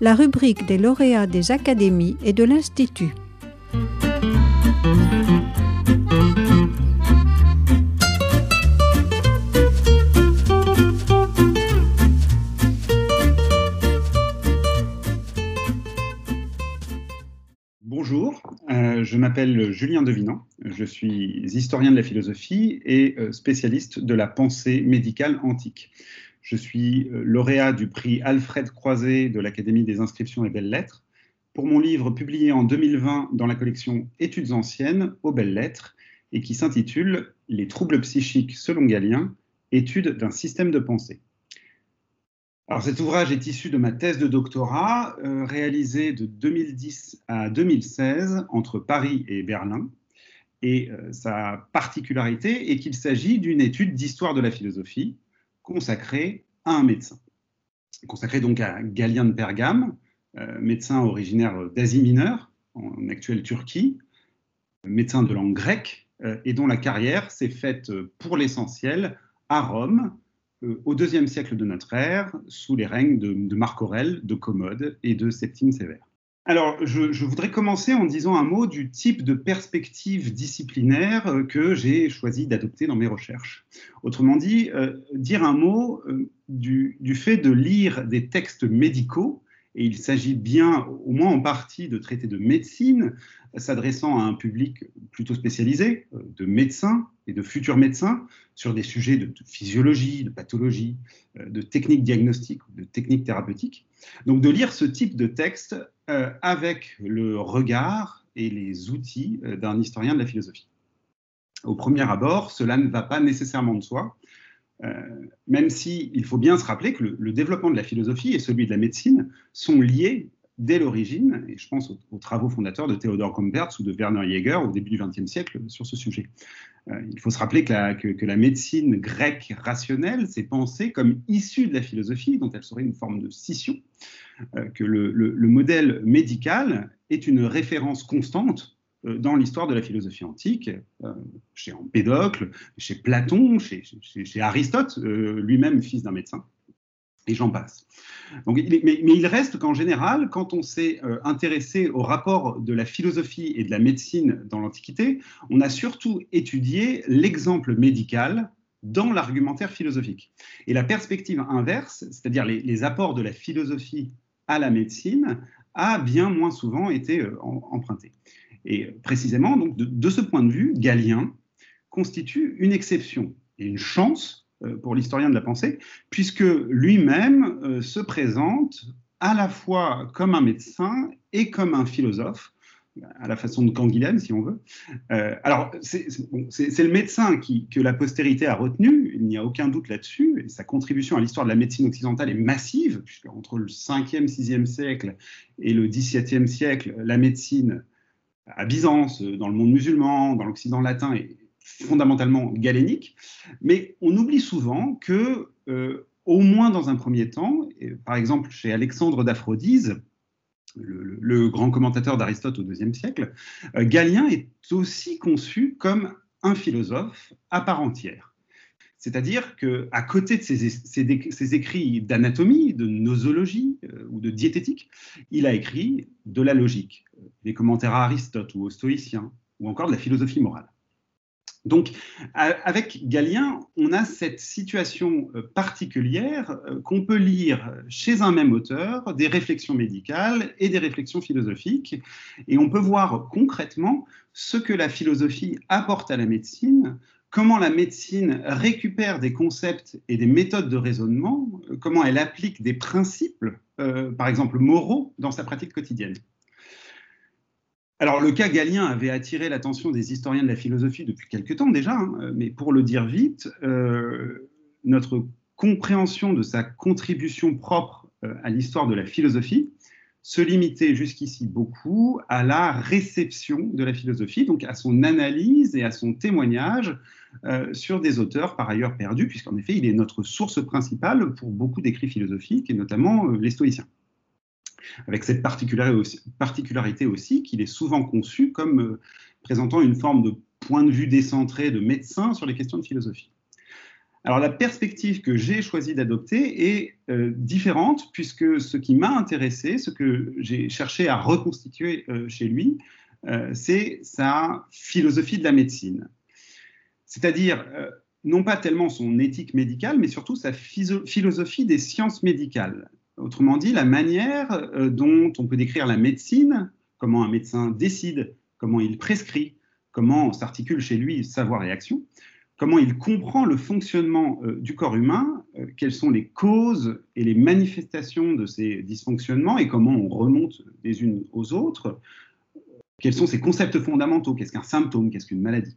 la rubrique des lauréats des académies et de l'Institut. Bonjour, euh, je m'appelle Julien Devinant, je suis historien de la philosophie et euh, spécialiste de la pensée médicale antique. Je suis euh, lauréat du prix Alfred Croiset de l'Académie des inscriptions et belles-lettres pour mon livre publié en 2020 dans la collection Études anciennes aux belles-lettres et qui s'intitule Les troubles psychiques selon Galien, étude d'un système de pensée. Alors cet ouvrage est issu de ma thèse de doctorat euh, réalisée de 2010 à 2016 entre Paris et Berlin. Et euh, sa particularité est qu'il s'agit d'une étude d'histoire de la philosophie consacré à un médecin. Consacré donc à Galien de Pergame, euh, médecin originaire d'Asie mineure, en actuelle Turquie, médecin de langue grecque, euh, et dont la carrière s'est faite pour l'essentiel à Rome, euh, au deuxième siècle de notre ère, sous les règnes de, de Marc Aurèle, de Commode et de Septime Sévère. Alors, je, voudrais commencer en disant un mot du type de perspective disciplinaire euh, que j'ai choisi d'adopter dans mes recherches. Autrement dit, euh, dire un mot euh, du, fait de lire des textes médicaux, et il s'agit bien, au moins en partie, de traités de médecine, s'adressant à un public plutôt spécialisé, de médecins et de futurs médecins, sur des sujets de physiologie, de pathologie, de techniques diagnostiques, de techniques thérapeutiques. Donc de lire ce type de texte euh, avec le regard et les outils euh, d'un historien de la philosophie. Au premier abord, cela ne va pas nécessairement de soi, euh, même si il faut bien se rappeler que le, développement de la philosophie et celui de la médecine sont liés dès l'origine, et je pense aux, travaux fondateurs de Theodor Compertz ou de Werner Jäger au début du XXe siècle sur ce sujet. Il faut se rappeler que la, médecine grecque rationnelle s'est pensée comme issue de la philosophie, dont elle serait une forme de scission, euh, que le, modèle médical est une référence constante euh, dans l'histoire de la philosophie antique, euh, chez Empédocle, chez Platon, chez, Aristote, lui-même fils d'un médecin, et j'en passe. mais, il reste qu'en général, quand on s'est intéressé au rapport de la philosophie et de la médecine dans l'Antiquité, on a surtout étudié l'exemple médical dans l'argumentaire philosophique. Et la perspective inverse, c'est-à-dire les, apports de la philosophie à la médecine a bien moins souvent été euh, emprunté. Et précisément, donc, de, ce point de vue, Galien constitue une exception et une chance euh, pour l'historien de la pensée, puisque lui-même euh, se présente à la fois comme un médecin et comme un philosophe, à la façon de Canguilhem, si on veut. Euh, alors, c'est le médecin que la postérité a retenu, il n'y a aucun doute là-dessus, et sa contribution à l'histoire de la médecine occidentale est massive, puisque entre le 5e, 6e siècle et le 17e siècle, la médecine à Byzance, dans le monde musulman, dans l'Occident latin, est fondamentalement galénique. Mais on oublie souvent que, euh, au moins dans un premier temps, par exemple chez Alexandre d'Aphrodise, le, grand commentateur d'Aristote au IIe siècle, euh, Galien est aussi conçu comme un philosophe à part entière. C'est-à-dire qu'à côté de ses, écrits d'anatomie, de nosologie euh, ou de diététique, il a écrit de la logique, des commentaires à Aristote ou aux stoïciens, ou encore de la philosophie morale. Donc, avec Galien, on a cette situation euh, particulière euh, qu'on peut lire chez un même auteur, des réflexions médicales et des réflexions philosophiques, et on peut voir concrètement ce que la philosophie apporte à la médecine, comment la médecine récupère des concepts et des méthodes de raisonnement, euh, comment elle applique des principes, par exemple moraux, dans sa pratique quotidienne. Alors, le cas Galien avait attiré l'attention des historiens de la philosophie depuis quelque temps déjà, hein, mais pour le dire vite, euh, notre compréhension de sa contribution propre euh, à l'histoire de la philosophie se limitait jusqu'ici beaucoup à la réception de la philosophie, donc à son analyse et à son témoignage euh, sur des auteurs par ailleurs perdus, puisqu'en effet, il est notre source principale pour beaucoup d'écrits philosophiques, et notamment les stoïciens avec cette particularité aussi, qu'il est souvent conçu comme euh, présentant une forme de point de vue décentré de médecin sur les questions de philosophie. Alors la perspective que j'ai choisi d'adopter est euh, différente puisque ce qui m'a intéressé, ce que j'ai cherché à reconstituer euh, chez lui, c'est sa philosophie de la médecine. C'est-à-dire non pas tellement son éthique médicale, mais surtout sa philosophie des sciences médicales. Autrement dit, la manière dont on peut décrire la médecine, comment un médecin décide, comment il prescrit, comment s'articule chez lui savoir et action, comment il comprend le fonctionnement euh, du corps humain, euh, quelles sont les causes et les manifestations de ces dysfonctionnements et comment on remonte des unes aux autres, quels sont ces concepts fondamentaux, qu'est-ce qu'un symptôme, qu'est-ce qu'une maladie.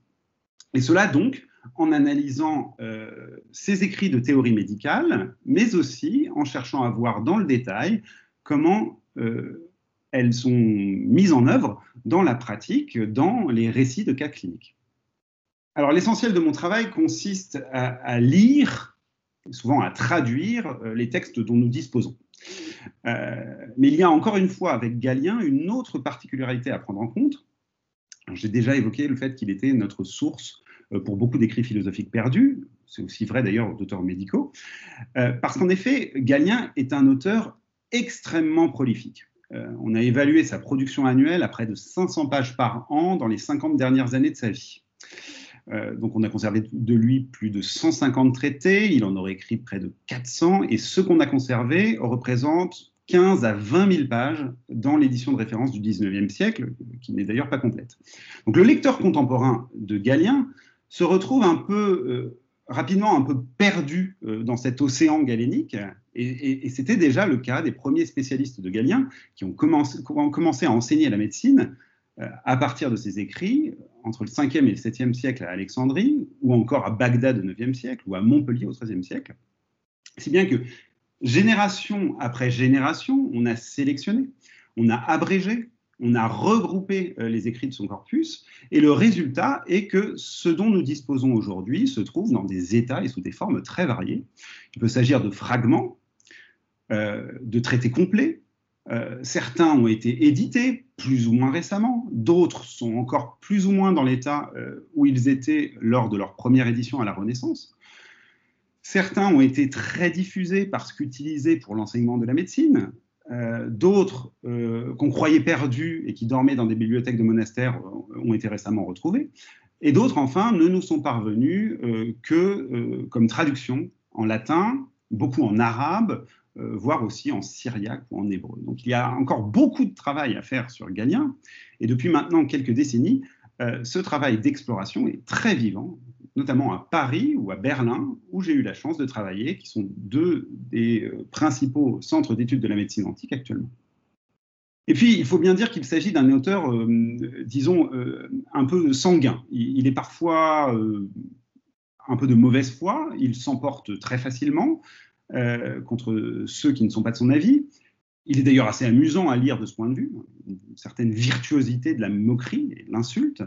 Et cela donc en analysant euh, ces écrits de théorie médicale, mais aussi en cherchant à voir dans le détail comment elles sont mises en œuvre dans la pratique, dans les récits de cas cliniques. Alors l'essentiel de mon travail consiste à, lire, souvent à traduire euh, les textes dont nous disposons. Euh, mais il y a encore une fois avec Galien une autre particularité à prendre en compte. J'ai déjà évoqué le fait qu'il était notre source euh, pour beaucoup d'écrits philosophiques perdus, c'est aussi vrai d'ailleurs d'auteurs médicaux, parce qu'en effet, Galien est un auteur extrêmement prolifique. on a évalué sa production annuelle à près de 500 pages par an dans les 50 dernières années de sa vie. Euh, donc on a conservé de lui plus de 150 traités, il en aurait écrit près de 400, et ce qu'on a conservé représente 15 à 20 000 pages dans l'édition de référence du 19e siècle, qui n'est d'ailleurs pas complète. Donc le lecteur contemporain de Galien se retrouve un peu euh, rapidement un peu perdu euh, dans cet océan galénique, et, c'était déjà le cas des premiers spécialistes de Galien qui ont commencé, à enseigner la médecine à partir de ses écrits, entre le 5e et le 7e siècle à Alexandrie, ou encore à Bagdad au 9e siècle, ou à Montpellier au 13e siècle. Si bien que génération après génération, on a sélectionné, on a abrégé, on a regroupé euh, les écrits de son corpus, et le résultat est que ce dont nous disposons aujourd'hui se trouve dans des états et sous des formes très variées. Il peut s'agir de fragments, euh, de traités complets, euh, certains ont été édités plus ou moins récemment, d'autres sont encore plus ou moins dans l'état où ils étaient lors de leur première édition à la Renaissance. Certains ont été très diffusés parce qu'utilisés pour l'enseignement de la médecine, euh, d'autres qu'on croyait perdus et qui dormaient dans des bibliothèques de monastères ont été récemment retrouvés, et d'autres enfin ne nous sont parvenus que comme traduction en latin, beaucoup en arabe, euh, voire aussi en syriaque ou en hébreu. Donc il y a encore beaucoup de travail à faire sur Galien, et depuis maintenant quelques décennies, euh, ce travail d'exploration est très vivant, notamment à Paris ou à Berlin, où j'ai eu la chance de travailler, qui sont deux des euh, principaux centres d'études de la médecine antique actuellement. Et puis, il faut bien dire qu'il s'agit d'un auteur, disons, un peu sanguin. Il, est parfois un peu de mauvaise foi, il s'emporte très facilement, euh, contre ceux qui ne sont pas de son avis. Il est d'ailleurs assez amusant à lire de ce point de vue, une certaine virtuosité de la moquerie et de l'insulte.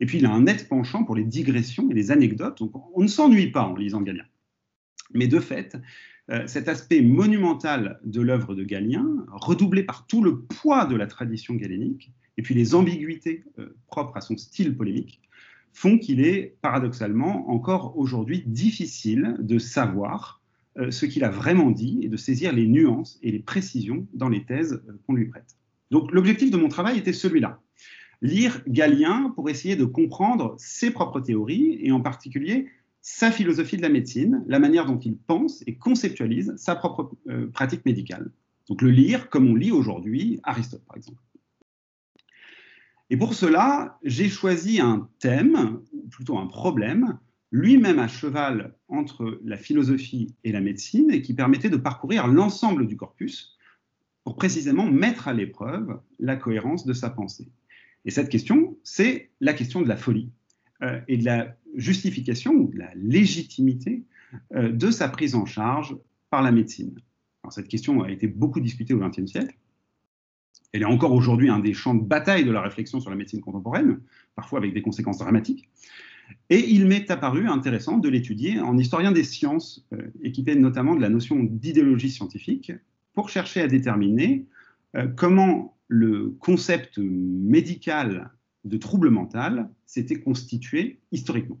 Et puis il a un net penchant pour les digressions et les anecdotes. Donc on ne s'ennuie pas en lisant Galien. Mais de fait, euh, cet aspect monumental de l'œuvre de Galien, redoublé par tout le poids de la tradition galénique, et puis les ambiguïtés euh, propres à son style polémique, font qu'il est paradoxalement encore aujourd'hui difficile de savoir euh, ce qu'il a vraiment dit et de saisir les nuances et les précisions dans les thèses qu'on lui prête. Donc l'objectif de mon travail était celui-là. Lire Galien pour essayer de comprendre ses propres théories et en particulier sa philosophie de la médecine, la manière dont il pense et conceptualise sa propre euh, pratique médicale. Donc le lire comme on lit aujourd'hui Aristote, par exemple. Et pour cela, j'ai choisi un thème, ou plutôt un problème, lui-même à cheval entre la philosophie et la médecine et qui permettait de parcourir l'ensemble du corpus pour précisément mettre à l'épreuve la cohérence de sa pensée. Et cette question, c'est la question de la folie euh, et de la justification ou de la légitimité euh, de sa prise en charge par la médecine. Cette question a été beaucoup discutée au XXe siècle. Elle est encore aujourd'hui un des champs de bataille de la réflexion sur la médecine contemporaine, parfois avec des conséquences dramatiques. Et il m'est apparu intéressant de l'étudier en historien des sciences, euh, équipé notamment de la notion d'idéologie scientifique, pour chercher à déterminer comment le concept médical de trouble mental s'était constitué historiquement.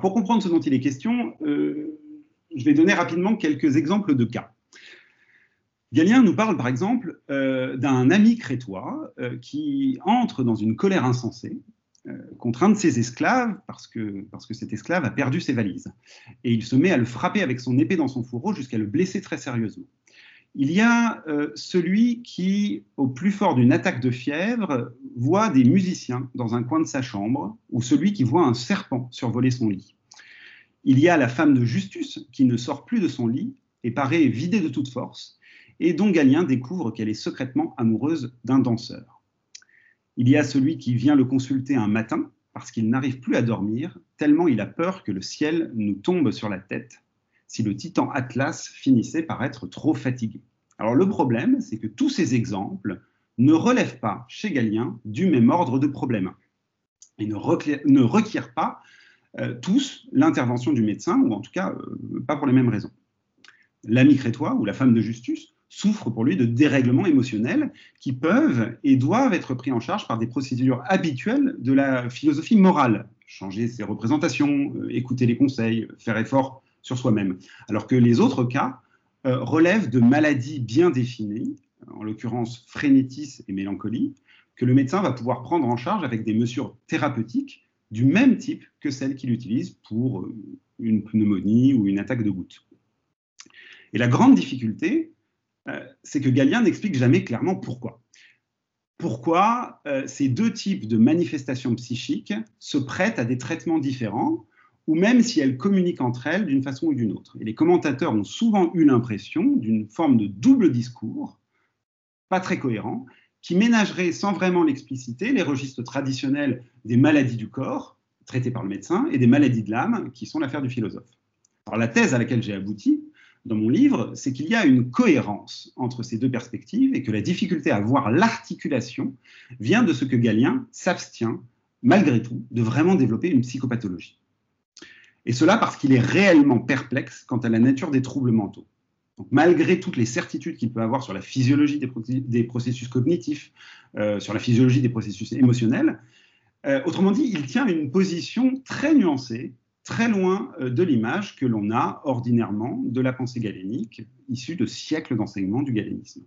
Pour comprendre ce dont il est question, euh, je vais donner rapidement quelques exemples de cas. Galien nous parle par exemple euh, d'un ami crétois euh, qui entre dans une colère insensée contre un de ses esclaves parce que, parce que cet esclave a perdu ses valises. Et il se met à le frapper avec son épée dans son fourreau jusqu'à le blesser très sérieusement. Il y a euh, celui qui, au plus fort d'une attaque de fièvre, voit des musiciens dans un coin de sa chambre, ou celui qui voit un serpent survoler son lit. Il y a la femme de Justus qui ne sort plus de son lit et paraît vidée de toute force, et dont Galien découvre qu'elle est secrètement amoureuse d'un danseur. Il y a celui qui vient le consulter un matin parce qu'il n'arrive plus à dormir, tellement il a peur que le ciel nous tombe sur la tête si le titan Atlas finissait par être trop fatigué. Alors le problème, c'est que tous ces exemples ne relèvent pas chez Galien du même ordre de problème et ne, requièrent pas euh, tous l'intervention du médecin, ou en tout cas euh, pas pour les mêmes raisons. L'ami crétois ou la femme de Justus souffre pour lui de dérèglements émotionnels qui peuvent et doivent être pris en charge par des procédures habituelles de la philosophie morale. Changer ses représentations, euh, écouter les conseils, faire effort sur soi-même. Alors que les autres cas euh, relèvent de maladies bien définies, en l'occurrence frénétis et mélancolie, que le médecin va pouvoir prendre en charge avec des mesures thérapeutiques du même type que celles qu'il utilise pour euh, une pneumonie ou une attaque de goutte. Et la grande difficulté, euh, c'est que Galien n'explique jamais clairement pourquoi. Pourquoi ces deux types de manifestations psychiques se prêtent à des traitements différents ou même si elles communiquent entre elles d'une façon ou d'une autre. Et les commentateurs ont souvent eu l'impression d'une forme de double discours, pas très cohérent, qui ménagerait sans vraiment l'expliciter les registres traditionnels des maladies du corps, traitées par le médecin, et des maladies de l'âme, qui sont l'affaire du philosophe. Alors la thèse à laquelle j'ai abouti dans mon livre, c'est qu'il y a une cohérence entre ces deux perspectives et que la difficulté à voir l'articulation vient de ce que Galien s'abstient, malgré tout, de vraiment développer une psychopathologie. Et cela parce qu'il est réellement perplexe quant à la nature des troubles mentaux. Malgré toutes les certitudes qu'il peut avoir sur la physiologie des, processus cognitifs, euh, sur la physiologie des processus émotionnels, euh, autrement dit, il tient une position très nuancée, très loin euh, de l'image que l'on a ordinairement de la pensée galénique, issue de siècles d'enseignement du galénisme.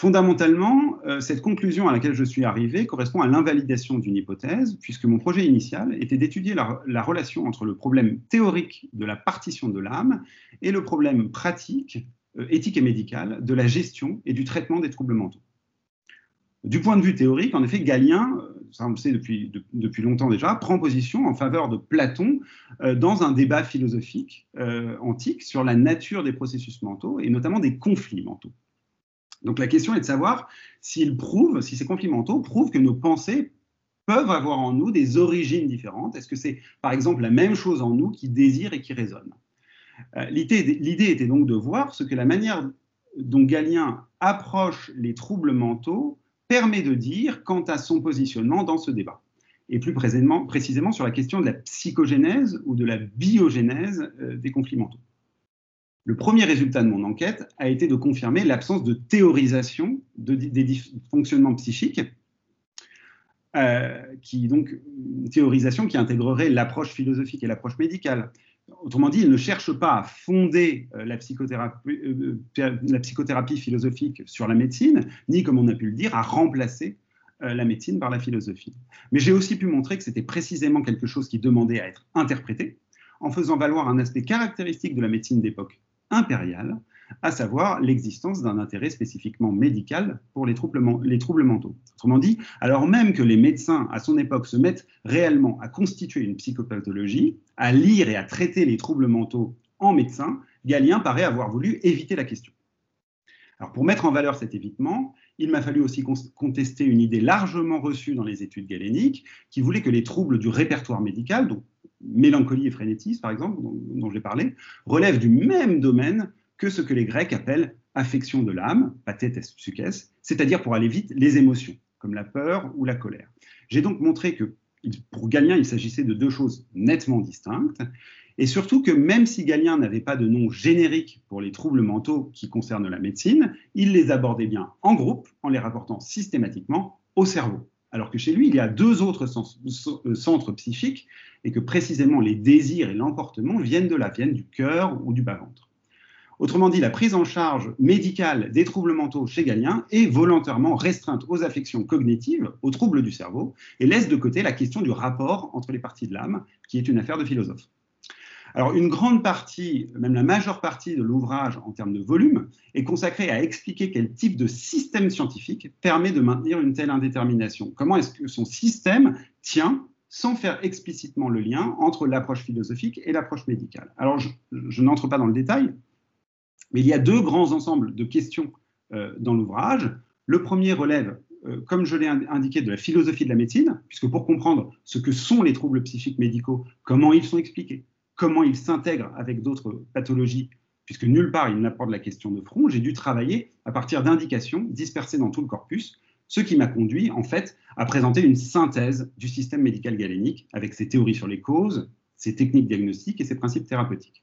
Fondamentalement, euh, cette conclusion à laquelle je suis arrivé correspond à l'invalidation d'une hypothèse, puisque mon projet initial était d'étudier la, relation entre le problème théorique de la partition de l'âme et le problème pratique, euh, éthique et médical, de la gestion et du traitement des troubles mentaux. Du point de vue théorique, en effet, Galien, euh, ça on le sait depuis, depuis longtemps déjà, prend position en faveur de Platon dans un débat philosophique antique sur la nature des processus mentaux et notamment des conflits mentaux. Donc la question est de savoir s'ils prouvent, si ces conflits mentaux prouvent que nos pensées peuvent avoir en nous des origines différentes. Est-ce que c'est par exemple la même chose en nous qui désire et qui résonne euh, L'idée était donc de voir ce que la manière dont Galien approche les troubles mentaux permet de dire quant à son positionnement dans ce débat. Et plus précisément, précisément sur la question de la psychogénèse ou de la biogénèse euh, des conflits mentaux. Le premier résultat de mon enquête a été de confirmer l'absence de théorisation des fonctionnements psychiques, euh, qui donc théorisation qui intégrerait l'approche philosophique et l'approche médicale. Autrement dit, il ne cherche pas à fonder euh, euh, la, psychothérapie, philosophique sur la médecine, ni, comme on a pu le dire, à remplacer la médecine par la philosophie. Mais j'ai aussi pu montrer que c'était précisément quelque chose qui demandait à être interprété, en faisant valoir un aspect caractéristique de la médecine d'époque impériale, à savoir l'existence d'un intérêt spécifiquement médical pour les troubles, les troubles, mentaux. Autrement dit, alors même que les médecins à son époque se mettent réellement à constituer une psychopathologie, à lire et à traiter les troubles mentaux en médecin, Galien paraît avoir voulu éviter la question. Alors pour mettre en valeur cet évitement, il m'a fallu aussi contester une idée largement reçue dans les études galéniques qui voulait que les troubles du répertoire médical, donc mélancolie et frénétisme par exemple, dont, j'ai parlé, relèvent du même domaine que ce que les Grecs appellent affection de l'âme, psyches, c'est-à-dire pour aller vite, les émotions, comme la peur ou la colère. J'ai donc montré que pour Galien, il s'agissait de deux choses nettement distinctes, et surtout que même si Galien n'avait pas de nom générique pour les troubles mentaux qui concernent la médecine, il les abordait bien en groupe, en les rapportant systématiquement au cerveau. alors que chez lui, il y a deux autres euh, centres psychiques, et que précisément les désirs et l'emportement viennent de la, viennent du cœur ou du bas-ventre. Autrement dit, la prise en charge médicale des troubles mentaux chez Galien est volontairement restreinte aux affections cognitives, aux troubles du cerveau, et laisse de côté la question du rapport entre les parties de l'âme, qui est une affaire de philosophe. Alors, une grande partie, même la majeure partie de l'ouvrage en termes de volume, est consacrée à expliquer quel type de système scientifique permet de maintenir une telle indétermination. Comment est-ce que son système tient sans faire explicitement le lien entre l'approche philosophique et l'approche médicale? Alors, je, n'entre pas dans le détail, mais il y a deux grands ensembles de questions euh, dans l'ouvrage. Le premier relève, euh, comme je l'ai indiqué, de la philosophie de la médecine, puisque pour comprendre ce que sont les troubles psychiques médicaux, comment ils sont expliqués, comment il s'intègre avec d'autres pathologies, puisque nulle part il n'apporte la question de front, j'ai dû travailler à partir d'indications dispersées dans tout le corpus, ce qui m'a conduit en fait à présenter une synthèse du système médical galénique avec ses théories sur les causes, ses techniques diagnostiques et ses principes thérapeutiques.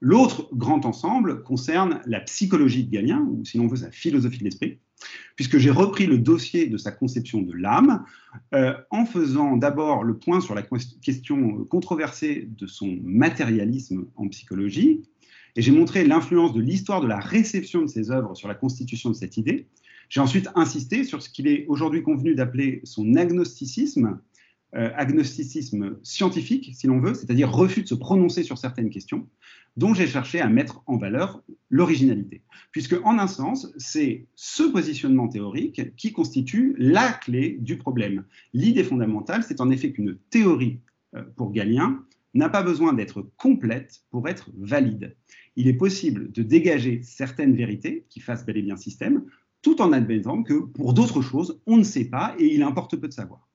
L'autre grand ensemble concerne la psychologie de Galien, ou si l'on veut sa philosophie de l'esprit, puisque j'ai repris le dossier de sa conception de l'âme euh, en faisant d'abord le point sur la question controversée de son matérialisme en psychologie, et j'ai montré l'influence de l'histoire de la réception de ses œuvres sur la constitution de cette idée. J'ai ensuite insisté sur ce qu'il est aujourd'hui convenu d'appeler son agnosticisme, euh, agnosticisme scientifique, si l'on veut, c'est-à-dire refus de se prononcer sur certaines questions, dont j'ai cherché à mettre en valeur l'originalité. Puisque, en un sens, c'est ce positionnement théorique qui constitue la clé du problème. L'idée fondamentale, c'est en effet qu'une théorie, euh, pour Galien, n'a pas besoin d'être complète pour être valide. Il est possible de dégager certaines vérités qui fassent bel et bien système, tout en admettant que pour d'autres choses, on ne sait pas et il importe peu de savoir.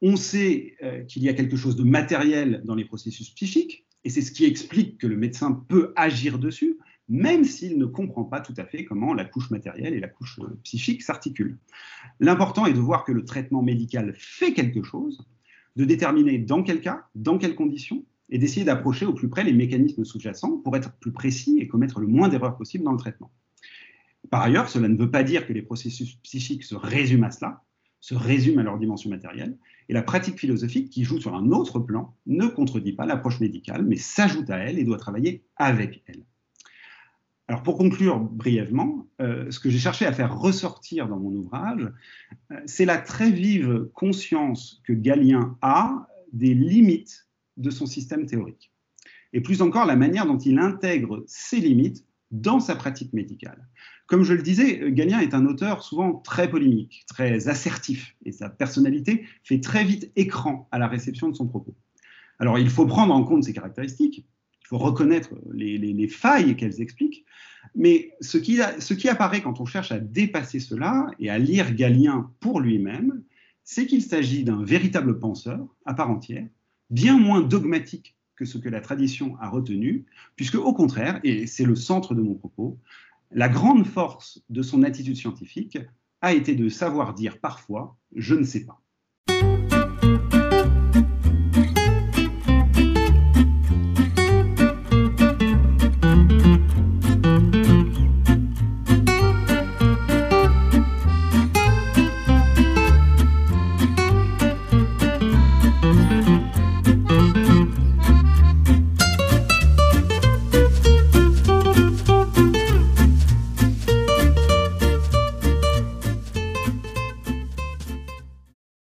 On sait euh, qu'il y a quelque chose de matériel dans les processus psychiques, et c'est ce qui explique que le médecin peut agir dessus, même s'il ne comprend pas tout à fait comment la couche matérielle et la couche euh, psychique s'articulent. L'important est de voir que le traitement médical fait quelque chose, de déterminer dans quel cas, dans quelles conditions, et d'essayer d'approcher au plus près les mécanismes sous-jacents pour être plus précis et commettre le moins d'erreurs possible dans le traitement. Par ailleurs, cela ne veut pas dire que les processus psychiques se résument à cela, se résument à leur dimension matérielle, et la pratique philosophique, qui joue sur un autre plan, ne contredit pas l'approche médicale, mais s'ajoute à elle et doit travailler avec elle. Alors pour conclure brièvement, euh, ce que j'ai cherché à faire ressortir dans mon ouvrage, euh, c'est la très vive conscience que Galien a des limites de son système théorique. Et plus encore, la manière dont il intègre ces limites dans sa pratique médicale. Comme je le disais, Galien est un auteur souvent très polémique, très assertif, et sa personnalité fait très vite écran à la réception de son propos. Alors il faut prendre en compte ces caractéristiques, reconnaître les, failles qu'elles expliquent, mais ce qui, ce qui apparaît quand on cherche à dépasser cela et à lire Galien pour lui-même, c'est qu'il s'agit d'un véritable penseur à part entière, bien moins dogmatique que ce que la tradition a retenu, puisque au contraire, et c'est le centre de mon propos, la grande force de son attitude scientifique a été de savoir dire parfois je ne sais pas.